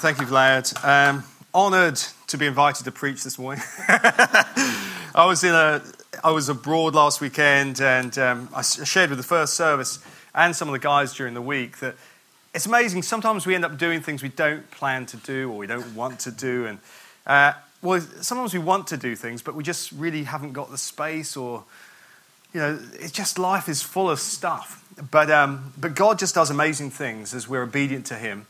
Thank you, Vlad. Um, honoured to be invited to preach this morning. I was in a, I was abroad last weekend, and um, I shared with the first service and some of the guys during the week that it's amazing. Sometimes we end up doing things we don't plan to do or we don't want to do, and uh, well, sometimes we want to do things, but we just really haven't got the space, or you know, it's just life is full of stuff. But um, but God just does amazing things as we're obedient to Him.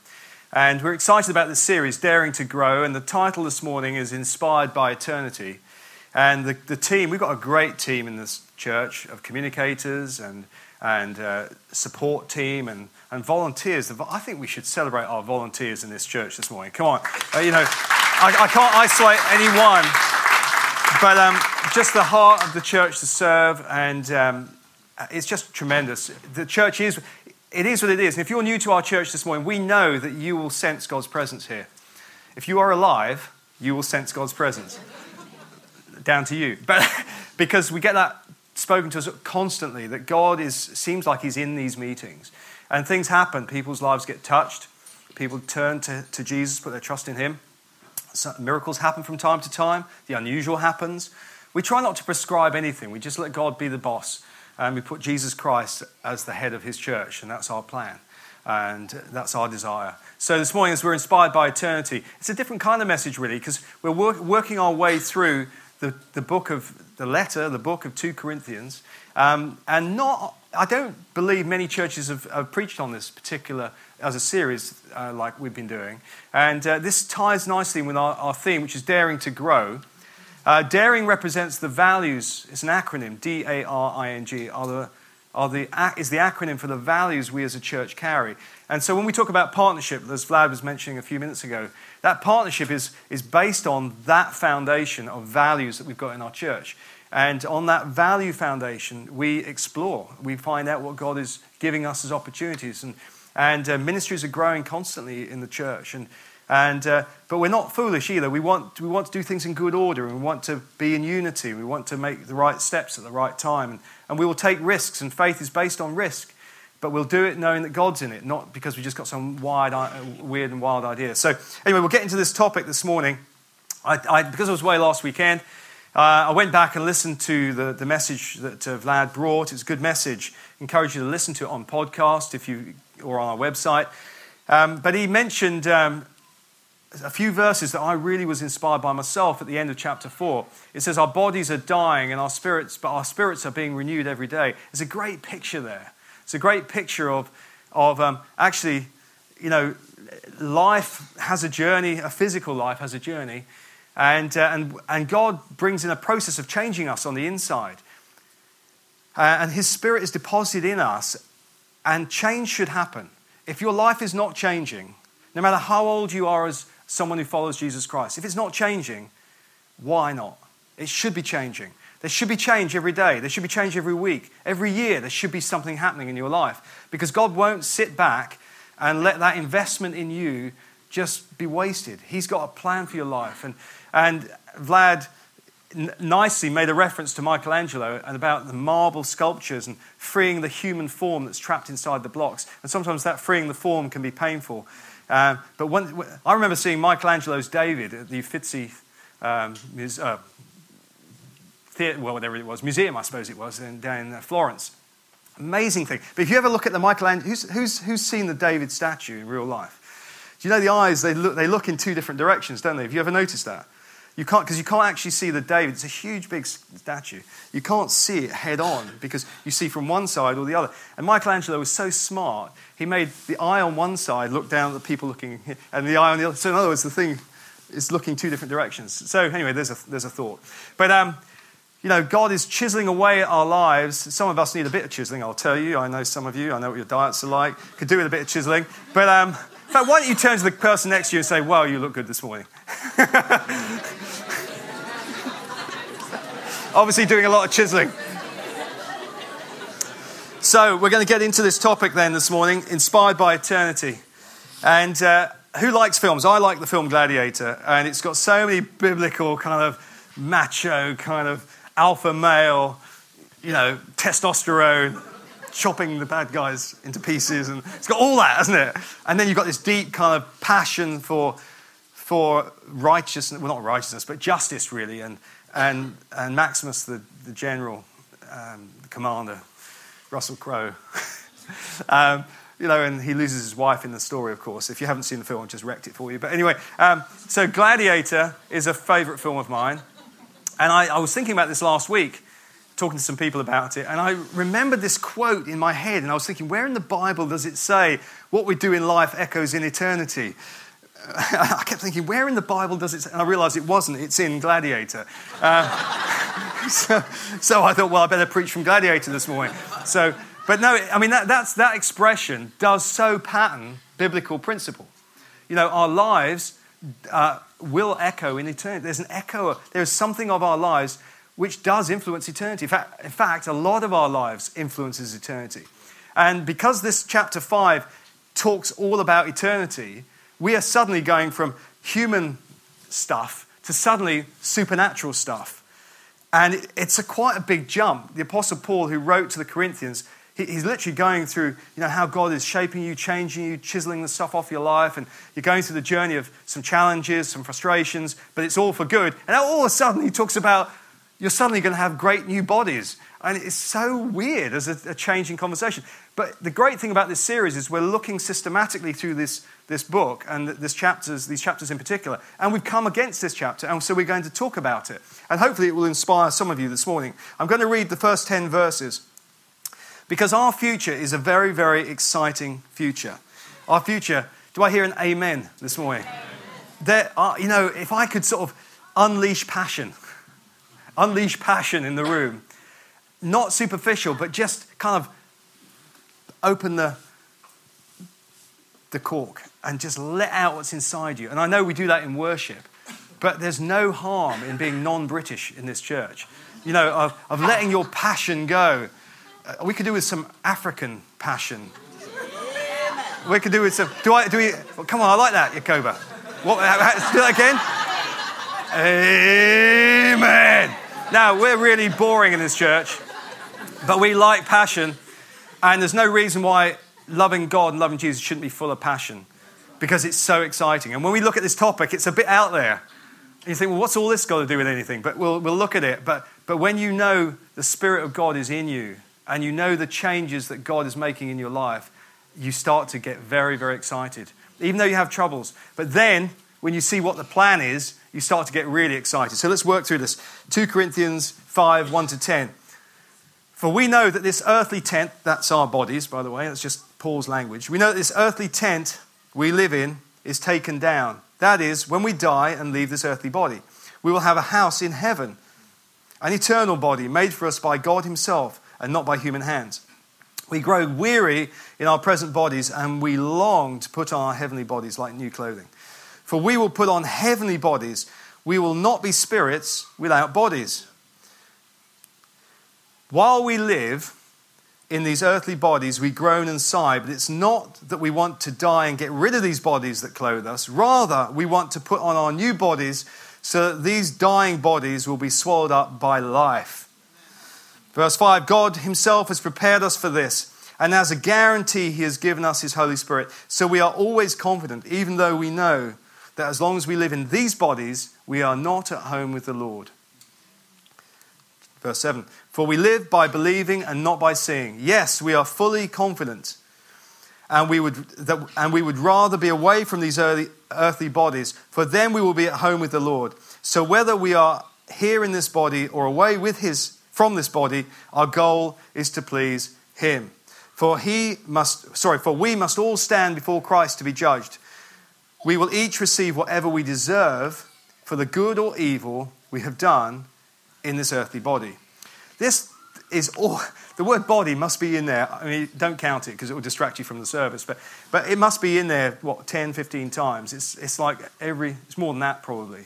And we're excited about this series, Daring to Grow. And the title this morning is Inspired by Eternity. And the, the team, we've got a great team in this church of communicators and, and uh, support team and, and volunteers. I think we should celebrate our volunteers in this church this morning. Come on. Uh, you know, I, I, can't isolate anyone, but um, just the heart of the church to serve. And um, it's just tremendous. The church is, it is what it is. And if you're new to our church this morning, we know that you will sense God's presence here. If you are alive, you will sense God's presence. Down to you. But because we get that spoken to us constantly, that God is, seems like He's in these meetings. And things happen. People's lives get touched. People turn to, to Jesus, put their trust in Him. So miracles happen from time to time. The unusual happens. We try not to prescribe anything. We just let God be the boss and we put Jesus Christ as the head of his church, and that's our plan. And that's our desire. So, this morning, as we're inspired by eternity, it's a different kind of message, really, because we're work, working our way through the, the book of the letter, the book of 2 Corinthians. Um, and not, I don't believe many churches have, have, preached on this particular as a series uh, like we've been doing. And uh, this ties nicely with our, our theme, which is daring to grow. Uh, daring represents the values, it's an acronym, D A R I N G, are the, are the, is the acronym for the values we as a church carry. And so when we talk about partnership, as Vlad was mentioning a few minutes ago, that partnership is, is based on that foundation of values that we've got in our church. And on that value foundation, we explore, we find out what God is giving us as opportunities. And, and uh, ministries are growing constantly in the church. And, and, uh, but we're not foolish either. We want, we want to do things in good order and we want to be in unity. We want to make the right steps at the right time. And, and we will take risks, and faith is based on risk. But we'll do it knowing that God's in it, not because we just got some wide, uh, weird and wild idea. So, anyway, we'll get into this topic this morning. I, I, because I was away last weekend, uh, I went back and listened to the, the message that uh, Vlad brought. It's a good message. Encourage you to listen to it on podcast if you, or on our website. Um, but he mentioned um, a few verses that I really was inspired by myself at the end of chapter 4. It says, Our bodies are dying and our spirits, but our spirits are being renewed every day. It's a great picture there. It's a great picture of, of um, actually, you know, life has a journey, a physical life has a journey, and, uh, and, and God brings in a process of changing us on the inside. Uh, and His Spirit is deposited in us, and change should happen. If your life is not changing, no matter how old you are as someone who follows Jesus Christ. If it's not changing, why not? It should be changing. There should be change every day. There should be change every week. Every year, there should be something happening in your life. Because God won't sit back and let that investment in you just be wasted. He's got a plan for your life. And, and Vlad nicely made a reference to Michelangelo and about the marble sculptures and freeing the human form that's trapped inside the blocks. And sometimes that freeing the form can be painful. Um, but I remember seeing Michelangelo's David at the Uffizi um, uh, theater, well, whatever it was, museum, I suppose it was, in, down in Florence. Amazing thing. But if you ever look at the Michelangelo, who's, who's, who's seen the David statue in real life? Do you know the eyes, they look, they look in two different directions, don't they? Have you ever noticed that? You can't, because you can't actually see the David. It's a huge, big statue. You can't see it head on because you see from one side or the other. And Michelangelo was so smart, he made the eye on one side look down at the people looking, and the eye on the other. So, in other words, the thing is looking two different directions. So, anyway, there's a, there's a thought. But, um, you know, God is chiseling away at our lives. Some of us need a bit of chiseling, I'll tell you. I know some of you, I know what your diets are like, could do with a bit of chiseling. But, um, In fact, why don't you turn to the person next to you and say, Wow, you look good this morning? Obviously, doing a lot of chiseling. So, we're going to get into this topic then this morning, inspired by eternity. And uh, who likes films? I like the film Gladiator, and it's got so many biblical, kind of macho, kind of alpha male, you know, testosterone, chopping the bad guys into pieces, and it's got all that, hasn't it? And then you've got this deep kind of passion for, for righteousness, well, not righteousness, but justice, really, and, and, and Maximus, the, the general, um, the commander, Russell Crowe. um, you know, and he loses his wife in the story, of course. If you haven't seen the film, I just wrecked it for you. But anyway, um, so Gladiator is a favourite film of mine. And I, I was thinking about this last week, talking to some people about it, and I remembered this quote in my head, and I was thinking, where in the Bible does it say, what we do in life echoes in eternity? I kept thinking, where in the Bible does it say? And I realized it wasn't, it's in Gladiator. Uh, so, so I thought, well, I better preach from Gladiator this morning. So but no, I mean, that, that's, that expression does so pattern biblical principle. You know, our lives uh, will echo in eternity. There's an echo, there's something of our lives which does influence eternity. In fact, in fact, a lot of our lives influences eternity. And because this chapter 5 talks all about eternity, we are suddenly going from human stuff to suddenly supernatural stuff. And it's a quite a big jump. The Apostle Paul, who wrote to the Corinthians, He's literally going through, you know, how God is shaping you, changing you, chiseling the stuff off your life, and you're going through the journey of some challenges, some frustrations, but it's all for good. And all of a sudden, he talks about you're suddenly going to have great new bodies. And it's so weird as a, a changing conversation. But the great thing about this series is we're looking systematically through this, this book and this chapters, these chapters in particular. And we've come against this chapter, and so we're going to talk about it. And hopefully, it will inspire some of you this morning. I'm going to read the first 10 verses. Because our future is a very, very exciting future. Our future, do I hear an amen this morning? There are, you know, if I could sort of unleash passion, unleash passion in the room, not superficial, but just kind of open the, the cork and just let out what's inside you. And I know we do that in worship, but there's no harm in being non British in this church. You know, of, of letting your passion go uh, we could do with some African passion. We could do with some. Do I? Do we? Well, come on, I like that, Yakoba. What? Do that again. Amen. Now we're really boring in this church, but we like passion, and there's no reason why loving God and loving Jesus shouldn't be full of passion, because it's so exciting. And when we look at this topic, it's a bit out there. You think, well, what's all this got to do with anything? But we'll, we'll look at it. But, but when you know the Spirit of God is in you, and you know the changes that God is making in your life, you start to get very, very excited, even though you have troubles. But then, when you see what the plan is, you start to get really excited. So let's work through this. 2 Corinthians 5 1 to 10. For we know that this earthly tent, that's our bodies, by the way, that's just Paul's language. We know that this earthly tent we live in is taken down. That is, when we die and leave this earthly body, we will have a house in heaven, an eternal body made for us by God Himself and not by human hands. We grow weary in our present bodies and we long to put on our heavenly bodies like new clothing. For we will put on heavenly bodies. We will not be spirits without bodies. While we live in these earthly bodies, we groan and sigh, but it's not that we want to die and get rid of these bodies that clothe us. Rather, we want to put on our new bodies so that these dying bodies will be swallowed up by life. Verse 5 God Himself has prepared us for this, and as a guarantee, He has given us His Holy Spirit. So we are always confident, even though we know that as long as we live in these bodies, we are not at home with the Lord. Verse 7 For we live by believing and not by seeing. Yes, we are fully confident. And we, would, that, and we would rather be away from these early, earthly bodies, for then we will be at home with the Lord. So whether we are here in this body or away with his from this body, our goal is to please him. For he must, sorry, for we must all stand before Christ to be judged. We will each receive whatever we deserve for the good or evil we have done in this earthly body. This, is all, the word body must be in there. I mean, don't count it because it will distract you from the service, but, but it must be in there, what, 10, 15 times. It's, it's like every, it's more than that probably.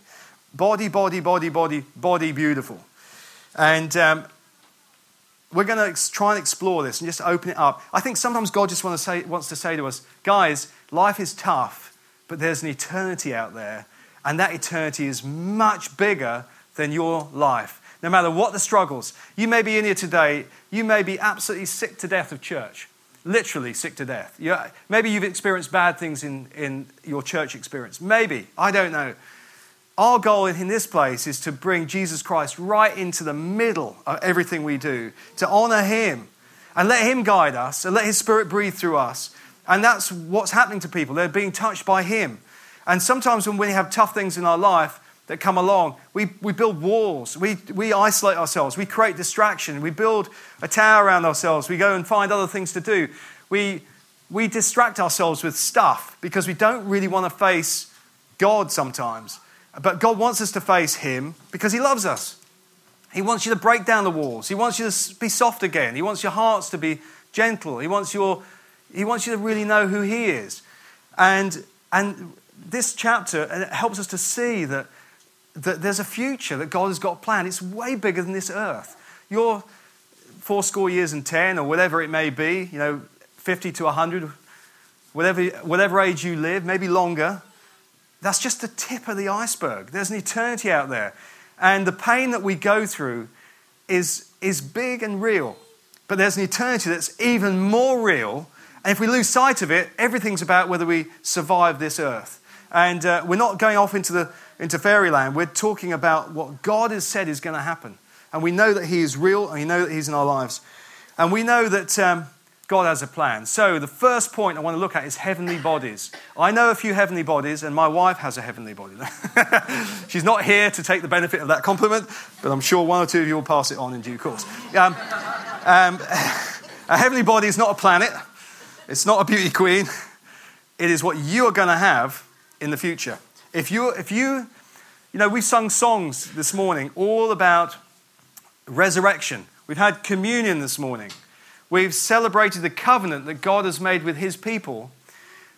Body, body, body, body, body, beautiful. And um, we're going to try and explore this and just open it up. I think sometimes God just want to say, wants to say to us, guys, life is tough, but there's an eternity out there, and that eternity is much bigger than your life. No matter what the struggles, you may be in here today, you may be absolutely sick to death of church, literally sick to death. you maybe you've experienced bad things in, in your church experience. Maybe, I don't know. Our goal in this place is to bring Jesus Christ right into the middle of everything we do, to honor Him and let Him guide us and let His Spirit breathe through us. And that's what's happening to people. They're being touched by Him. And sometimes when we have tough things in our life that come along, we, we build walls, we, we isolate ourselves, we create distraction, we build a tower around ourselves, we go and find other things to do. We, we distract ourselves with stuff because we don't really want to face God sometimes. But God wants us to face Him because He loves us. He wants you to break down the walls. He wants you to be soft again. He wants your hearts to be gentle. He wants, your, he wants you to really know who He is. And, and this chapter uh, helps us to see that, that there's a future that God has got planned. It's way bigger than this earth. Your four score years and ten, or whatever it may be, you know, 50 to 100, whatever, whatever age you live, maybe longer, that's just the tip of the iceberg. There's an eternity out there. And the pain that we go through is, is big and real. But there's an eternity that's even more real. And if we lose sight of it, everything's about whether we survive this earth. And uh, we're not going off into, the, into fairyland. We're talking about what God has said is going to happen. And we know that He is real and we know that He's in our lives. And we know that um, God has a plan. So, the first point I want to look at is heavenly bodies. I know a few heavenly bodies, and my wife has a heavenly body. She's not here to take the benefit of that compliment, but I'm sure one or two of you will pass it on in due course. Um, um, a heavenly body is not a planet, it's not a beauty queen. It is what you are going to have in the future. If you, if you, you know, we've sung songs this morning all about resurrection. We've had communion this morning. We've celebrated the covenant that God has made with his people.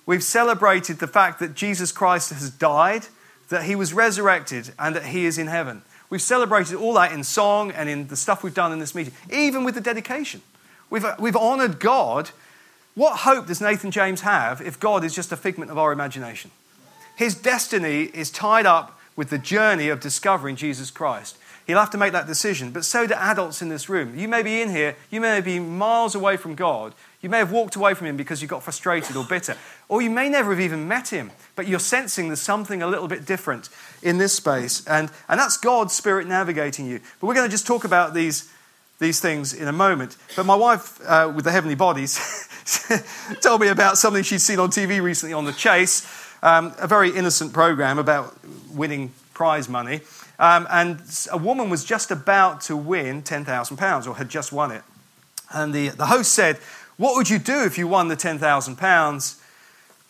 We've celebrated the fact that Jesus Christ has died, that he was resurrected, and that he is in heaven. We've celebrated all that in song and in the stuff we've done in this meeting, even with the dedication. We've, we've honored God. What hope does Nathan James have if God is just a figment of our imagination? His destiny is tied up with the journey of discovering Jesus Christ. He'll have to make that decision. But so do adults in this room. You may be in here, you may be miles away from God. You may have walked away from Him because you got frustrated or bitter. Or you may never have even met Him, but you're sensing there's something a little bit different in this space. And, and that's God's Spirit navigating you. But we're going to just talk about these, these things in a moment. But my wife, uh, with the heavenly bodies, told me about something she'd seen on TV recently on The Chase, um, a very innocent program about winning prize money. Um, and a woman was just about to win £10,000 or had just won it. And the, the host said, What would you do if you won the £10,000?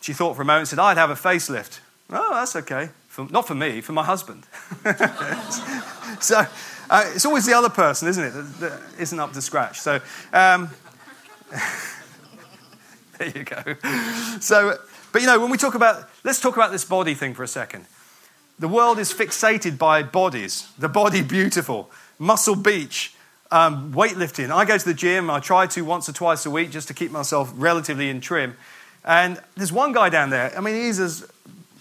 She thought for a moment and said, I'd have a facelift. Oh, that's okay. For, not for me, for my husband. so uh, it's always the other person, isn't it, that, that isn't up to scratch. So um, there you go. So, but you know, when we talk about, let's talk about this body thing for a second. The world is fixated by bodies. The body beautiful, Muscle Beach, um, weightlifting. I go to the gym. I try to once or twice a week just to keep myself relatively in trim. And there's one guy down there. I mean, he's as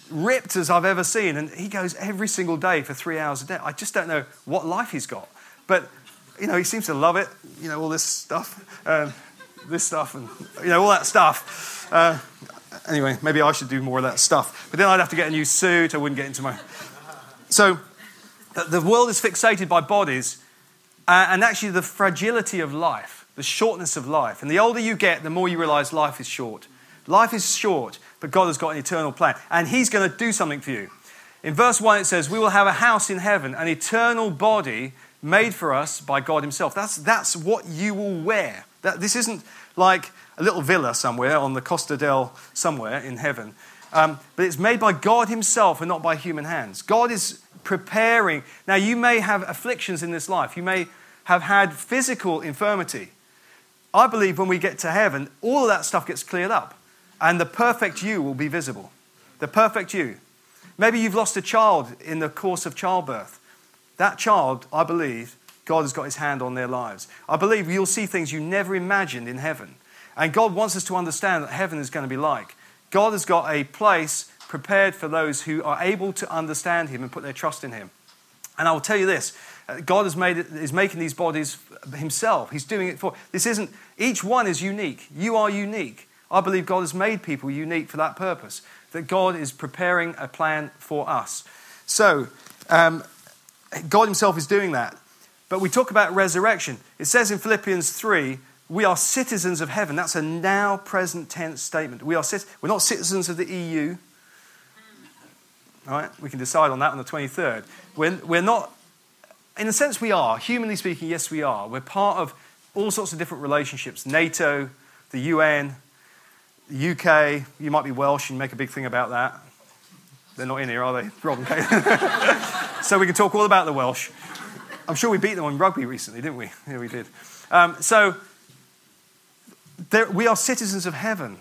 ripped as I've ever seen, and he goes every single day for three hours a day. I just don't know what life he's got, but you know, he seems to love it. You know, all this stuff, um, this stuff, and you know, all that stuff. Uh, anyway, maybe I should do more of that stuff. But then I'd have to get a new suit. I wouldn't get into my. So the world is fixated by bodies uh, and actually the fragility of life, the shortness of life. And the older you get, the more you realize life is short. Life is short, but God has got an eternal plan. And He's going to do something for you. In verse 1, it says, We will have a house in heaven, an eternal body made for us by God Himself. That's, that's what you will wear. That, this isn't like a little villa somewhere on the Costa del somewhere in heaven. Um, but it's made by God Himself and not by human hands. God is preparing. Now, you may have afflictions in this life. You may have had physical infirmity. I believe when we get to heaven, all of that stuff gets cleared up and the perfect you will be visible. The perfect you. Maybe you've lost a child in the course of childbirth. That child, I believe, God has got his hand on their lives. I believe you'll see things you never imagined in heaven. And God wants us to understand that heaven is going to be like. God has got a place prepared for those who are able to understand Him and put their trust in Him. And I will tell you this uh, God has made it, is making these bodies Himself. He's doing it for. This isn't, each one is unique. You are unique. I believe God has made people unique for that purpose, that God is preparing a plan for us. So, um, God Himself is doing that. But we talk about resurrection. It says in Philippians 3 we are citizens of heaven. That's a now present tense statement. We are we're not citizens of the EU. All right? We can decide on that on the 23rd. We're, we're not, in a sense, we are. Humanly speaking, yes, we are. We're part of all sorts of different relationships NATO, the UN, the UK. You might be Welsh and make a big thing about that. They're not in here, are they? Rob so we can talk all about the Welsh. I'm sure we beat them on rugby recently, didn't we? Yeah, we did. Um, so there, we are citizens of heaven.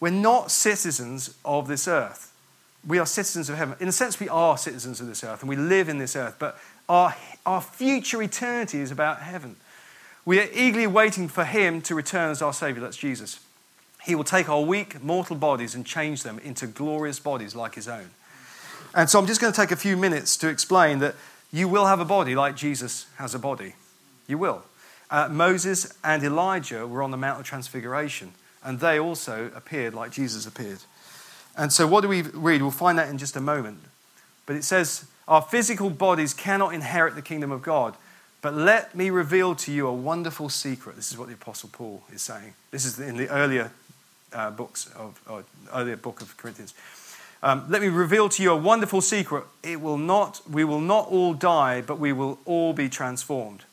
We're not citizens of this earth. We are citizens of heaven. In a sense, we are citizens of this earth and we live in this earth, but our, our future eternity is about heaven. We are eagerly waiting for Him to return as our Savior. That's Jesus. He will take our weak, mortal bodies and change them into glorious bodies like His own. And so I'm just going to take a few minutes to explain that you will have a body like Jesus has a body. You will. Uh, Moses and Elijah were on the Mount of Transfiguration, and they also appeared like Jesus appeared. And so, what do we read? We'll find that in just a moment. But it says, Our physical bodies cannot inherit the kingdom of God. But let me reveal to you a wonderful secret. This is what the Apostle Paul is saying. This is in the earlier uh, books of, earlier book of Corinthians. Um, let me reveal to you a wonderful secret. It will not, we will not all die, but we will all be transformed.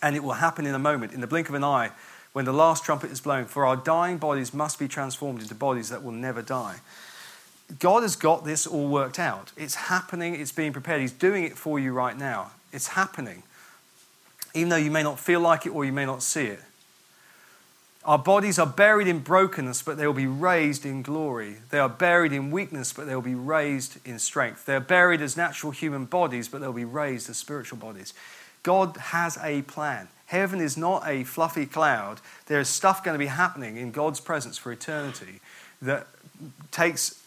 And it will happen in a moment, in the blink of an eye, when the last trumpet is blown. For our dying bodies must be transformed into bodies that will never die. God has got this all worked out. It's happening, it's being prepared. He's doing it for you right now. It's happening. Even though you may not feel like it or you may not see it. Our bodies are buried in brokenness, but they will be raised in glory. They are buried in weakness, but they will be raised in strength. They are buried as natural human bodies, but they'll be raised as spiritual bodies. God has a plan. Heaven is not a fluffy cloud. There is stuff going to be happening in God's presence for eternity that takes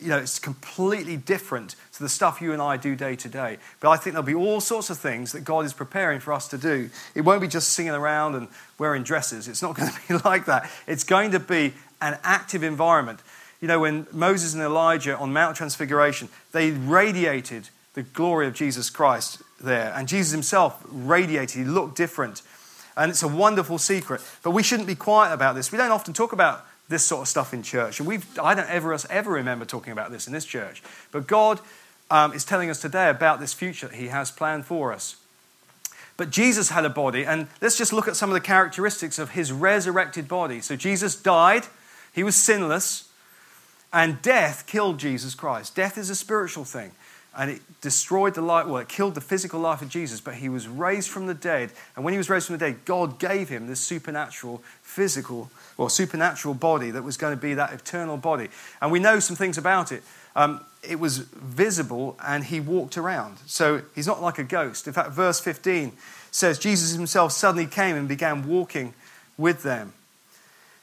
you know, it's completely different to the stuff you and I do day to day. But I think there'll be all sorts of things that God is preparing for us to do. It won't be just singing around and wearing dresses. It's not going to be like that. It's going to be an active environment. You know, when Moses and Elijah on Mount Transfiguration, they radiated the glory of Jesus Christ there. And Jesus himself radiated, he looked different. And it's a wonderful secret. But we shouldn't be quiet about this. We don't often talk about this sort of stuff in church. And we've, I don't ever, ever remember talking about this in this church. But God um, is telling us today about this future that He has planned for us. But Jesus had a body, and let's just look at some of the characteristics of His resurrected body. So Jesus died, He was sinless, and death killed Jesus Christ. Death is a spiritual thing and it destroyed the life, well, it killed the physical life of Jesus, but he was raised from the dead. And when he was raised from the dead, God gave him this supernatural, physical, or supernatural body that was going to be that eternal body. And we know some things about it. Um, it was visible and he walked around. So he's not like a ghost. In fact, verse 15 says Jesus himself suddenly came and began walking with them.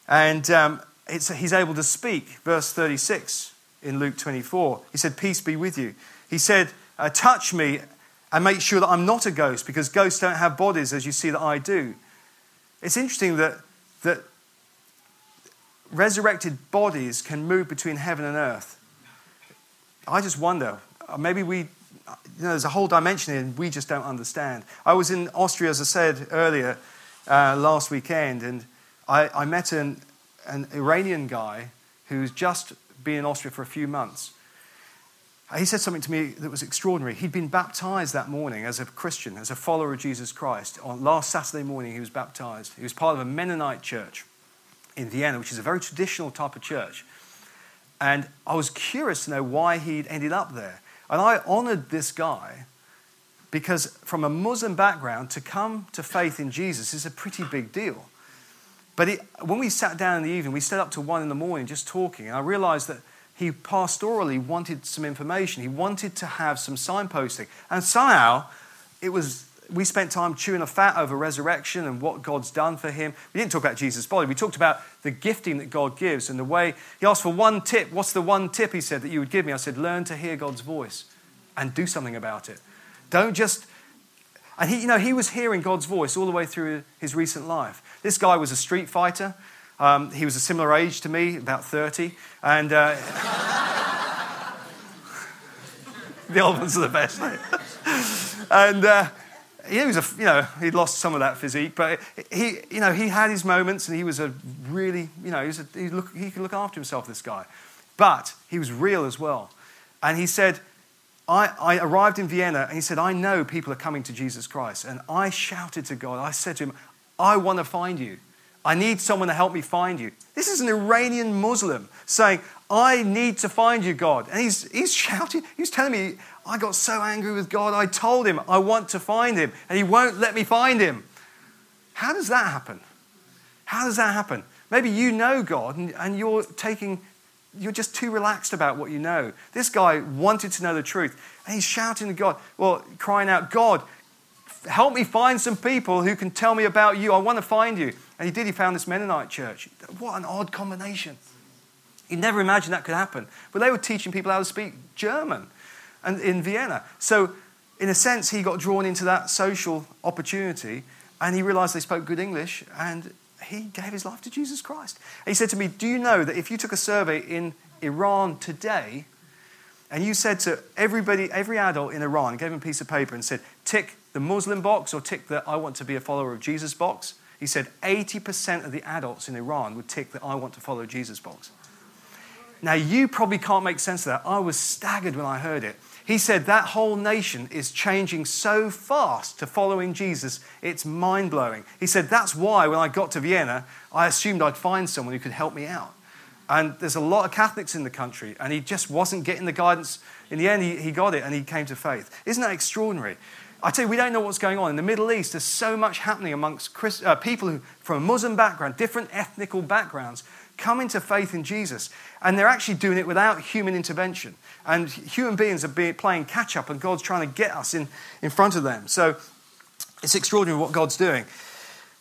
And um, he's able to speak. Verse 36 in Luke 24. He said, Peace be with you. He said, uh, Touch me and make sure that I'm not a ghost because ghosts don't have bodies as you see that I do. It's interesting that, that resurrected bodies can move between heaven and earth. I just wonder, uh, maybe we, you know, there's a whole dimension here we just don't understand. I was in Austria, as I said earlier, uh, last weekend, and I, I met an, an Iranian guy who's just been in Austria for a few months. He said something to me that was extraordinary. He'd been baptized that morning as a Christian, as a follower of Jesus Christ. On last Saturday morning, he was baptized. He was part of a Mennonite church in Vienna, which is a very traditional type of church. And I was curious to know why he'd ended up there. And I honored this guy because from a Muslim background, to come to faith in Jesus is a pretty big deal. But it, when we sat down in the evening, we stayed up to one in the morning just talking, and I realized that he pastorally wanted some information. He wanted to have some signposting. And somehow, it was we spent time chewing a fat over resurrection and what God's done for him. We didn't talk about Jesus' body. We talked about the gifting that God gives and the way he asked for one tip. What's the one tip he said that you would give me? I said, learn to hear God's voice and do something about it. Don't just. And he, you know, he was hearing God's voice all the way through his recent life. This guy was a street fighter. Um, he was a similar age to me, about 30. And uh, the old ones are the best. and uh, he was a, you know, he'd lost some of that physique, but he, you know, he had his moments and he was a really, you know, he, was a, he, look, he could look after himself, this guy. But he was real as well. And he said, I, I arrived in Vienna and he said, I know people are coming to Jesus Christ. And I shouted to God, I said to him, I want to find you. I need someone to help me find you. This is an Iranian Muslim saying, I need to find you, God. And he's, he's shouting, he's telling me, I got so angry with God, I told him I want to find him, and he won't let me find him. How does that happen? How does that happen? Maybe you know God and, and you're taking, you're just too relaxed about what you know. This guy wanted to know the truth, and he's shouting to God, well, crying out, God, help me find some people who can tell me about you. I want to find you. And he did, he found this Mennonite church. What an odd combination. He never imagined that could happen. But they were teaching people how to speak German and in Vienna. So, in a sense, he got drawn into that social opportunity and he realized they spoke good English and he gave his life to Jesus Christ. And he said to me, Do you know that if you took a survey in Iran today and you said to everybody, every adult in Iran, gave him a piece of paper and said, tick the Muslim box or tick the I want to be a follower of Jesus box, he said 80% of the adults in Iran would tick the I want to follow Jesus box. Now, you probably can't make sense of that. I was staggered when I heard it. He said that whole nation is changing so fast to following Jesus, it's mind blowing. He said that's why when I got to Vienna, I assumed I'd find someone who could help me out. And there's a lot of Catholics in the country, and he just wasn't getting the guidance. In the end, he, he got it and he came to faith. Isn't that extraordinary? I tell you, we don't know what's going on. In the Middle East, there's so much happening amongst uh, people who, from a Muslim background, different ethnical backgrounds, come into faith in Jesus. And they're actually doing it without human intervention. And human beings are playing catch up, and God's trying to get us in, in front of them. So it's extraordinary what God's doing.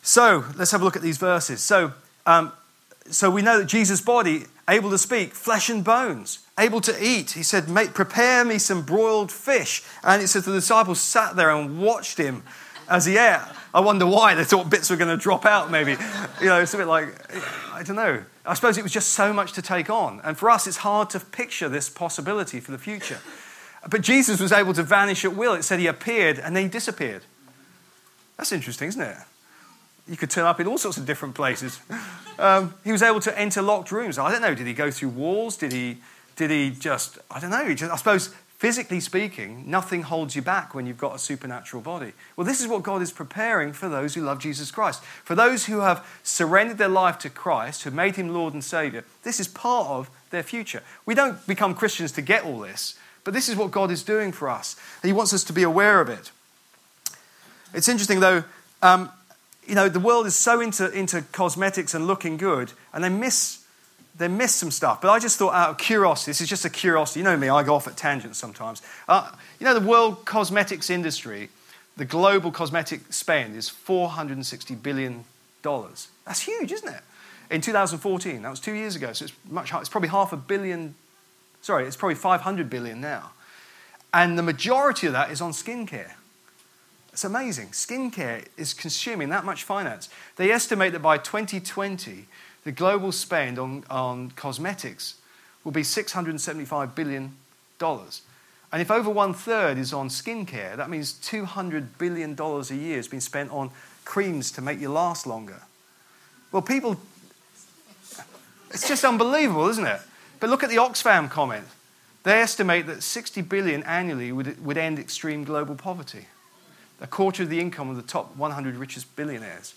So let's have a look at these verses. So, um, so we know that Jesus' body, able to speak, flesh and bones, able to eat. He said, Prepare me some broiled fish. And it says the disciples sat there and watched him as he ate. I wonder why. They thought bits were going to drop out, maybe. You know, it's a bit like, I don't know. I suppose it was just so much to take on. And for us, it's hard to picture this possibility for the future. But Jesus was able to vanish at will. It said he appeared and then he disappeared. That's interesting, isn't it? You could turn up in all sorts of different places. Um, he was able to enter locked rooms. I don't know, did he go through walls? Did he, did he just, I don't know, just, I suppose physically speaking, nothing holds you back when you've got a supernatural body. Well, this is what God is preparing for those who love Jesus Christ. For those who have surrendered their life to Christ, who made him Lord and Savior, this is part of their future. We don't become Christians to get all this, but this is what God is doing for us. And he wants us to be aware of it. It's interesting, though, um, you know, the world is so into, into cosmetics and looking good, and they miss they missed some stuff. But I just thought, out of curiosity, this is just a curiosity. You know me, I go off at tangents sometimes. Uh, you know, the world cosmetics industry, the global cosmetic spend is $460 billion. That's huge, isn't it? In 2014, that was two years ago, so it's much higher. It's probably half a billion, sorry, it's probably 500 billion now. And the majority of that is on skincare. It's amazing. Skincare is consuming that much finance. They estimate that by 2020, the global spend on, on cosmetics will be $675 billion. And if over one third is on skincare, that means $200 billion a year has been spent on creams to make you last longer. Well, people, it's just unbelievable, isn't it? But look at the Oxfam comment. They estimate that 60 billion annually would, would end extreme global poverty, a quarter of the income of the top 100 richest billionaires.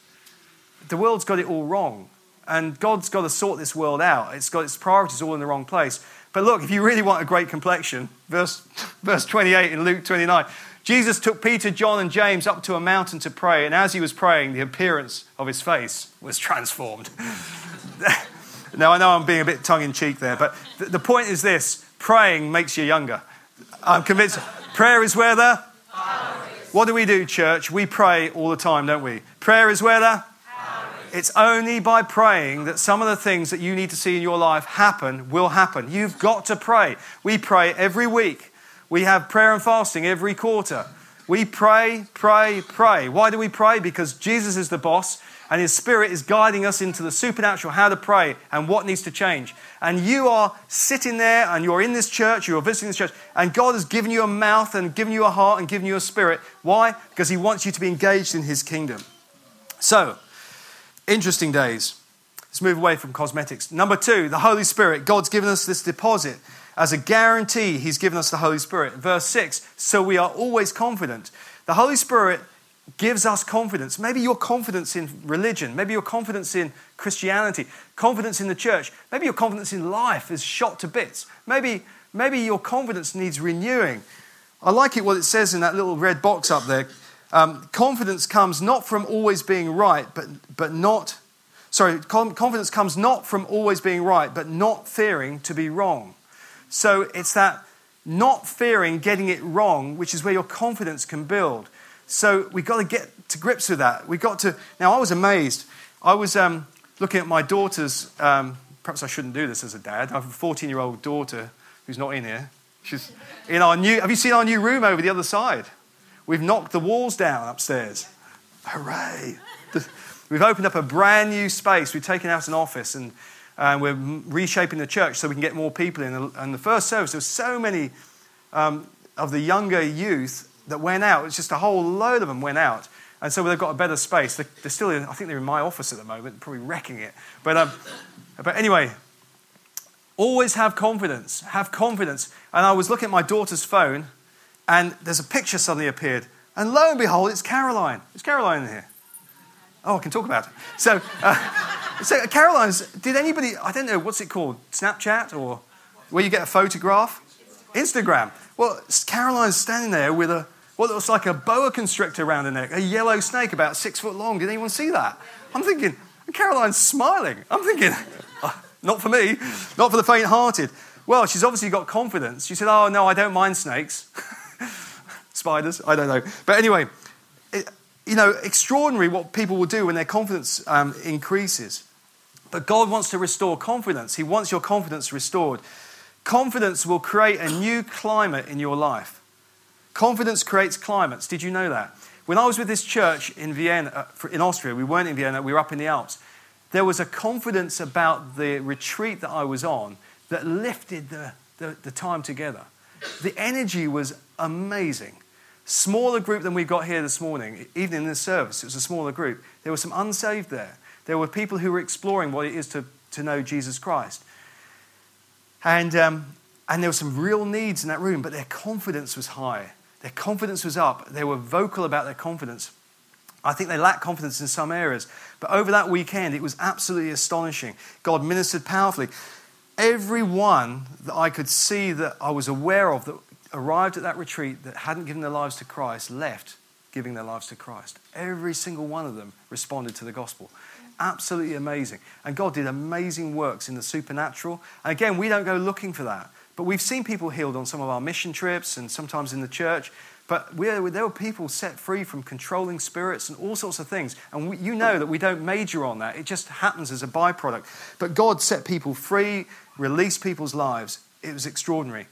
The world's got it all wrong. And God's got to sort this world out. It's got its priorities all in the wrong place. But look, if you really want a great complexion, verse, verse 28 in Luke 29, Jesus took Peter, John, and James up to a mountain to pray, and as he was praying, the appearance of his face was transformed. now, I know I'm being a bit tongue in cheek there, but the point is this praying makes you younger. I'm convinced prayer is where the. What do we do, church? We pray all the time, don't we? Prayer is where the. It's only by praying that some of the things that you need to see in your life happen will happen. You've got to pray. We pray every week. We have prayer and fasting every quarter. We pray, pray, pray. Why do we pray? Because Jesus is the boss and His Spirit is guiding us into the supernatural, how to pray and what needs to change. And you are sitting there and you're in this church, you're visiting this church, and God has given you a mouth and given you a heart and given you a spirit. Why? Because He wants you to be engaged in His kingdom. So, Interesting days. Let's move away from cosmetics. Number two, the Holy Spirit. God's given us this deposit. As a guarantee, He's given us the Holy Spirit. Verse 6 so we are always confident. The Holy Spirit gives us confidence. Maybe your confidence in religion, maybe your confidence in Christianity, confidence in the church, maybe your confidence in life is shot to bits. Maybe, maybe your confidence needs renewing. I like it what it says in that little red box up there. Um, confidence comes not from always being right, but, but not, sorry, confidence comes not from always being right, but not fearing to be wrong. So it's that not fearing getting it wrong, which is where your confidence can build. So we've got to get to grips with that. We've got to, now I was amazed. I was um, looking at my daughter's, um, perhaps I shouldn't do this as a dad. I have a 14 year old daughter who's not in here. She's in our new, have you seen our new room over the other side? We've knocked the walls down upstairs. Hooray! We've opened up a brand new space. We've taken out an office and, and we're reshaping the church so we can get more people in. And the first service, there were so many um, of the younger youth that went out. It's just a whole load of them went out. And so they've got a better space. They're, they're still in, I think they're in my office at the moment, probably wrecking it. But, um, but anyway, always have confidence. Have confidence. And I was looking at my daughter's phone and there's a picture suddenly appeared. And lo and behold, it's Caroline. Is Caroline in here? Oh, I can talk about it. So, uh, so Caroline's, did anybody, I don't know, what's it called? Snapchat or where you get a photograph? Instagram. Well, Caroline's standing there with a, what looks like a boa constrictor around her neck, a yellow snake about six foot long. Did anyone see that? I'm thinking, Caroline's smiling. I'm thinking, oh, not for me, not for the faint hearted. Well, she's obviously got confidence. She said, Oh, no, I don't mind snakes. spiders, I don't know. But anyway, it, you know, extraordinary what people will do when their confidence um, increases. But God wants to restore confidence. He wants your confidence restored. Confidence will create a new climate in your life. Confidence creates climates. Did you know that? When I was with this church in Vienna, uh, in Austria, we weren't in Vienna, we were up in the Alps. There was a confidence about the retreat that I was on that lifted the, the, the time together. The energy was amazing. Smaller group than we got here this morning, even in this service, it was a smaller group. There were some unsaved there. There were people who were exploring what it is to, to know Jesus Christ. And, um, and there were some real needs in that room, but their confidence was high. Their confidence was up. They were vocal about their confidence. I think they lack confidence in some areas. But over that weekend, it was absolutely astonishing. God ministered powerfully. Everyone that I could see that I was aware of that arrived at that retreat that hadn't given their lives to Christ left giving their lives to Christ. Every single one of them responded to the gospel. Absolutely amazing. And God did amazing works in the supernatural. And again, we don't go looking for that. But we've seen people healed on some of our mission trips and sometimes in the church. But there were people set free from controlling spirits and all sorts of things. And we, you know that we don't major on that, it just happens as a byproduct. But God set people free, released people's lives. It was extraordinary.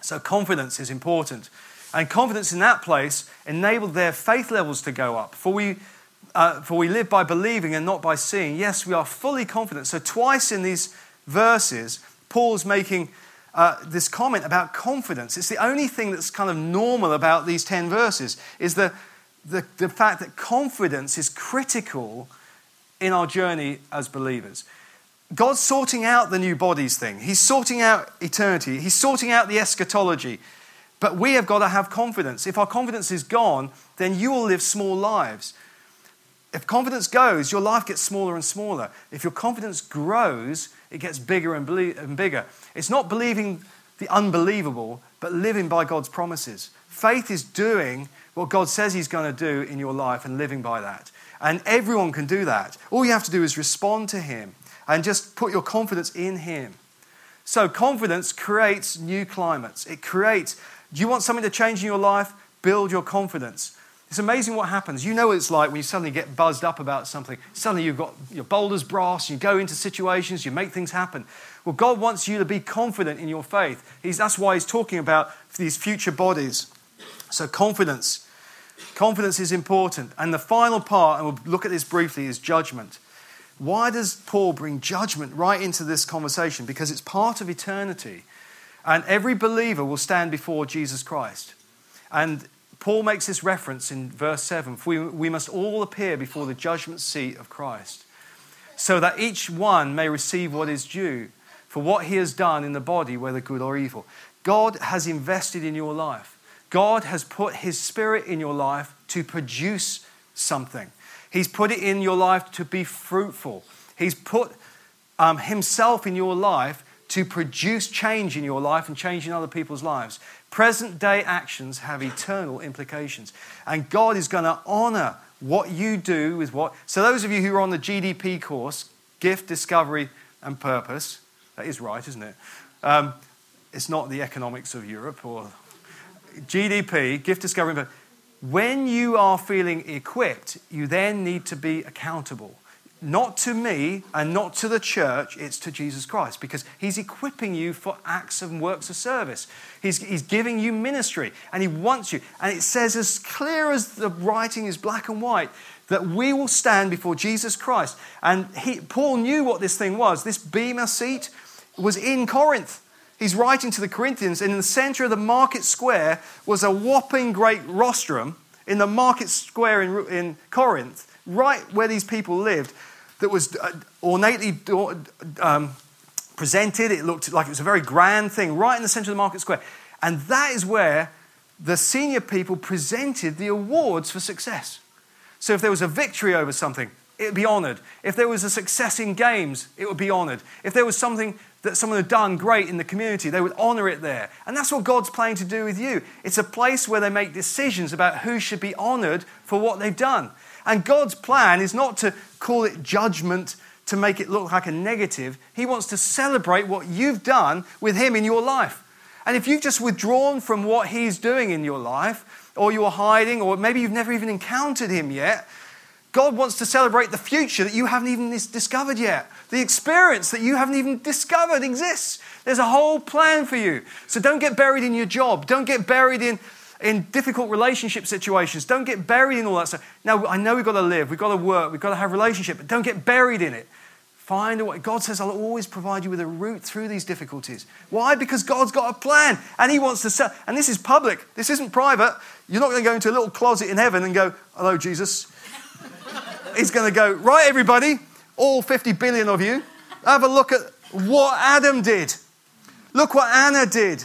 So, confidence is important. And confidence in that place enabled their faith levels to go up. For we, uh, for we live by believing and not by seeing. Yes, we are fully confident. So, twice in these verses, Paul's making uh, this comment about confidence. It's the only thing that's kind of normal about these 10 verses, is the, the, the fact that confidence is critical in our journey as believers. God's sorting out the new bodies thing. He's sorting out eternity. He's sorting out the eschatology. But we have got to have confidence. If our confidence is gone, then you will live small lives. If confidence goes, your life gets smaller and smaller. If your confidence grows, it gets bigger and, bigger. It's not believing the unbelievable, but living by God's promises. Faith is doing what God says He's going to do in your life and living by that. And everyone can do that. All you have to do is respond to Him and just put your confidence in Him. So, confidence creates new climates. It creates, do you want something to change in your life? Build your confidence. It's amazing what happens. You know what it's like when you suddenly get buzzed up about something. Suddenly you've got your boulders brass, you go into situations, you make things happen. Well, God wants you to be confident in your faith. He's, that's why He's talking about these future bodies. So, confidence. Confidence is important. And the final part, and we'll look at this briefly, is judgment. Why does Paul bring judgment right into this conversation? Because it's part of eternity. And every believer will stand before Jesus Christ. And Paul makes this reference in verse 7 we, we must all appear before the judgment seat of Christ, so that each one may receive what is due for what he has done in the body, whether good or evil. God has invested in your life. God has put his spirit in your life to produce something. He's put it in your life to be fruitful. He's put um, himself in your life to produce change in your life and change in other people's lives. Present day actions have eternal implications. And God is going to honor what you do with what. So, those of you who are on the GDP course, Gift, Discovery, and Purpose, that is right, isn't it? Um, it's not the economics of Europe or GDP, Gift, Discovery, and Purpose. When you are feeling equipped, you then need to be accountable not to me and not to the church, it's to Jesus Christ because He's equipping you for acts and works of service. He's, he's giving you ministry and He wants you. And it says, as clear as the writing is black and white, that we will stand before Jesus Christ. And he, Paul knew what this thing was. This Bema seat was in Corinth. He's writing to the Corinthians, and in the center of the market square was a whopping great rostrum in the market square in, in Corinth, right where these people lived that was uh, ornately um, presented. It looked like it was a very grand thing right in the center of the market square. And that is where the senior people presented the awards for success. So if there was a victory over something, it would be honored. If there was a success in games, it would be honored. If there was something that someone had done great in the community, they would honor it there. And that's what God's planning to do with you. It's a place where they make decisions about who should be honored for what they've done. And God's plan is not to call it judgment to make it look like a negative. He wants to celebrate what you've done with Him in your life. And if you've just withdrawn from what He's doing in your life, or you're hiding, or maybe you've never even encountered Him yet, God wants to celebrate the future that you haven't even discovered yet. The experience that you haven't even discovered exists. There's a whole plan for you. So don't get buried in your job. Don't get buried in in difficult relationship situations. Don't get buried in all that stuff. Now, I know we've got to live, we've got to work, we've got to have relationship, but don't get buried in it. Find a way. God says, I'll always provide you with a route through these difficulties. Why? Because God's got a plan and He wants to sell. And this is public, this isn't private. You're not going to go into a little closet in heaven and go, Hello, Jesus. He's going to go, Right, everybody, all 50 billion of you, have a look at what Adam did. Look what Anna did.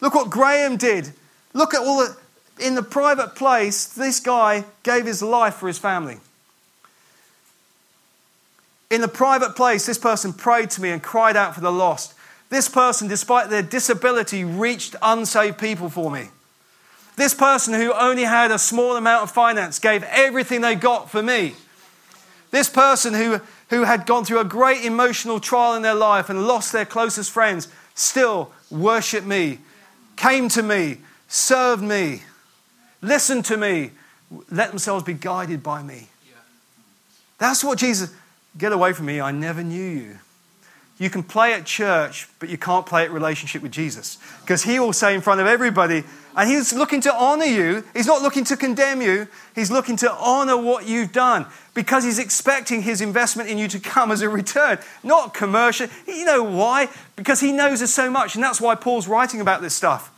Look what Graham did. Look at all the, in the private place, this guy gave his life for his family. In the private place, this person prayed to me and cried out for the lost. This person, despite their disability, reached unsaved people for me. This person who only had a small amount of finance gave everything they got for me. This person who, who had gone through a great emotional trial in their life and lost their closest friends still worshiped me, came to me, served me, listened to me, let themselves be guided by me. That's what Jesus, get away from me, I never knew you. You can play at church, but you can't play at relationship with Jesus. Because he will say in front of everybody, and he's looking to honor you. He's not looking to condemn you. He's looking to honor what you've done because he's expecting his investment in you to come as a return, not commercial. You know why? Because he knows us so much, and that's why Paul's writing about this stuff.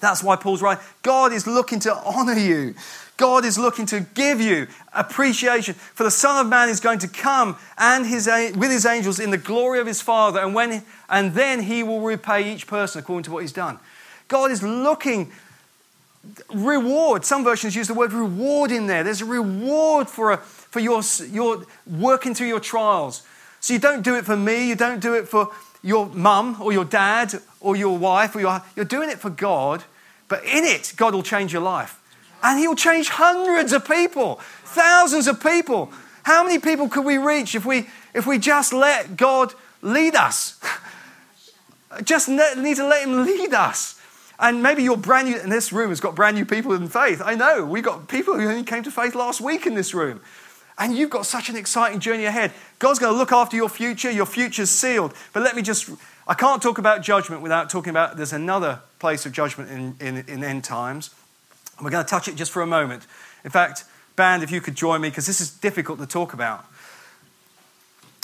That's why Paul's right. God is looking to honor you. God is looking to give you appreciation. For the Son of Man is going to come and his, with his angels in the glory of his Father, and, when, and then he will repay each person according to what he's done. God is looking reward. Some versions use the word reward in there. There's a reward for, a, for your, your working through your trials. So you don't do it for me, you don't do it for your mum or your dad or your wife or your, you're doing it for God, but in it, God will change your life. And He'll change hundreds of people, thousands of people. How many people could we reach if we, if we just let God lead us? just need to let Him lead us. And maybe you're brand new, and this room has got brand new people in faith. I know, we've got people who only came to faith last week in this room. And you've got such an exciting journey ahead. God's going to look after your future. Your future's sealed. But let me just, I can't talk about judgment without talking about there's another place of judgment in, in, in end times. And we're going to touch it just for a moment. In fact, band, if you could join me, because this is difficult to talk about.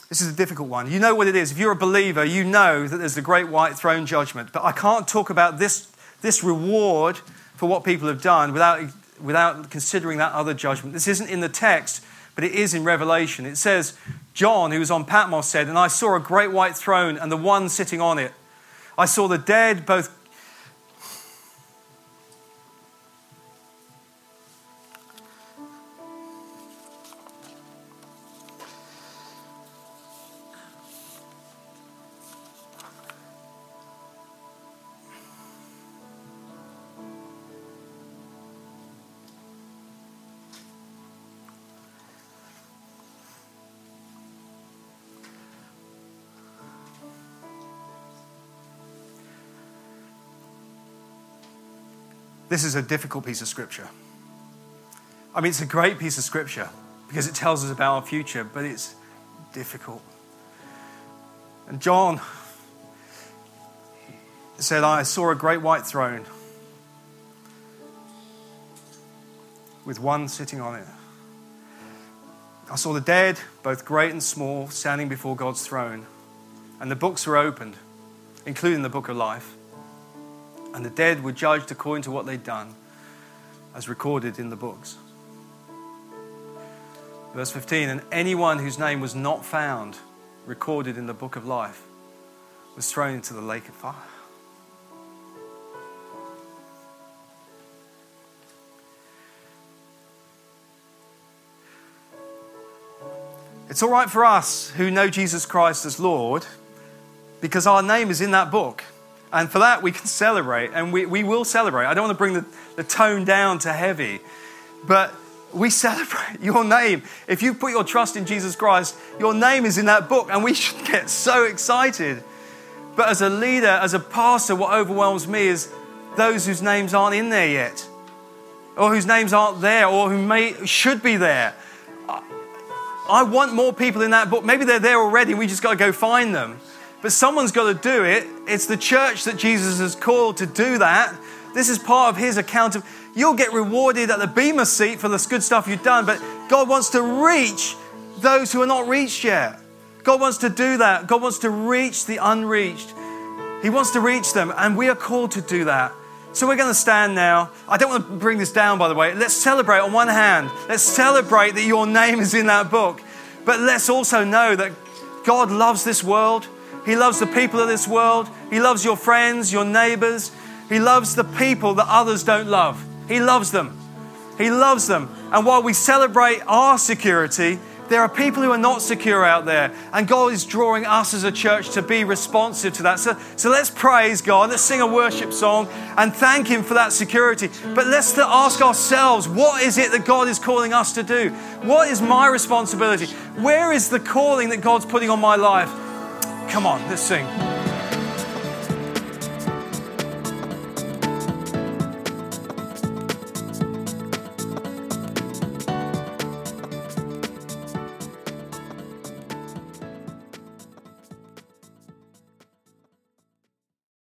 This is a difficult one. You know what it is. If you're a believer, you know that there's the great white throne judgment. But I can't talk about this this reward for what people have done without, without considering that other judgment. This isn't in the text, but it is in Revelation. It says, John, who was on Patmos, said, And I saw a great white throne and the one sitting on it. I saw the dead, both This is a difficult piece of scripture. I mean, it's a great piece of scripture because it tells us about our future, but it's difficult. And John said, I saw a great white throne with one sitting on it. I saw the dead, both great and small, standing before God's throne. And the books were opened, including the book of life and the dead were judged according to what they'd done, as recorded in the books. Verse 15 And anyone whose name was not found recorded in the book of life was thrown into the lake of fire. It's all right for us who know Jesus Christ as Lord because our name is in that book. And for that, we can celebrate, and we, we will celebrate. I don't want to bring the, the tone down to heavy, but we celebrate your name. If you put your trust in Jesus Christ, your name is in that book, and we should get so excited. But as a leader, as a pastor, what overwhelms me is those whose names aren't in there yet, or whose names aren't there, or who may, should be there. I want more people in that book. Maybe they're there already, we just got to go find them. But someone's got to do it. It's the church that Jesus has called to do that. This is part of his account of you'll get rewarded at the Bema seat for the good stuff you've done, but God wants to reach those who are not reached yet. God wants to do that. God wants to reach the unreached. He wants to reach them, and we are called to do that. So we're going to stand now. I don't want to bring this down, by the way. Let's celebrate on one hand. Let's celebrate that your name is in that book. But let's also know that God loves this world. He loves the people of this world. He loves your friends, your neighbors. He loves the people that others don't love. He loves them. He loves them. And while we celebrate our security, there are people who are not secure out there. And God is drawing us as a church to be responsive to that. So, so let's praise God. Let's sing a worship song and thank Him for that security. But let's ask ourselves what is it that God is calling us to do? What is my responsibility? Where is the calling that God's putting on my life? Come on, let's sing.